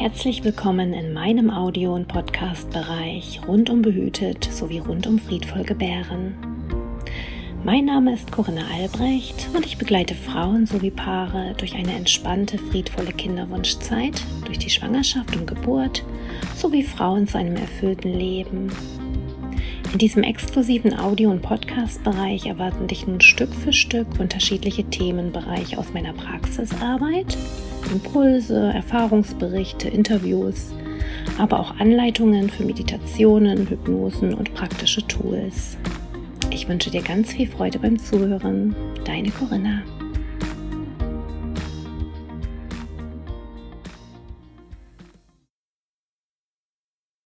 Herzlich willkommen in meinem Audio- und Podcast-Bereich rund um behütet sowie rund um friedvoll gebären. Mein Name ist Corinna Albrecht und ich begleite Frauen sowie Paare durch eine entspannte, friedvolle Kinderwunschzeit, durch die Schwangerschaft und Geburt sowie Frauen zu einem erfüllten Leben. In diesem exklusiven Audio- und Podcast-Bereich erwarten dich nun Stück für Stück unterschiedliche Themenbereiche aus meiner Praxisarbeit Impulse, Erfahrungsberichte, Interviews, aber auch Anleitungen für Meditationen, Hypnosen und praktische Tools. Ich wünsche dir ganz viel Freude beim Zuhören. Deine Corinna.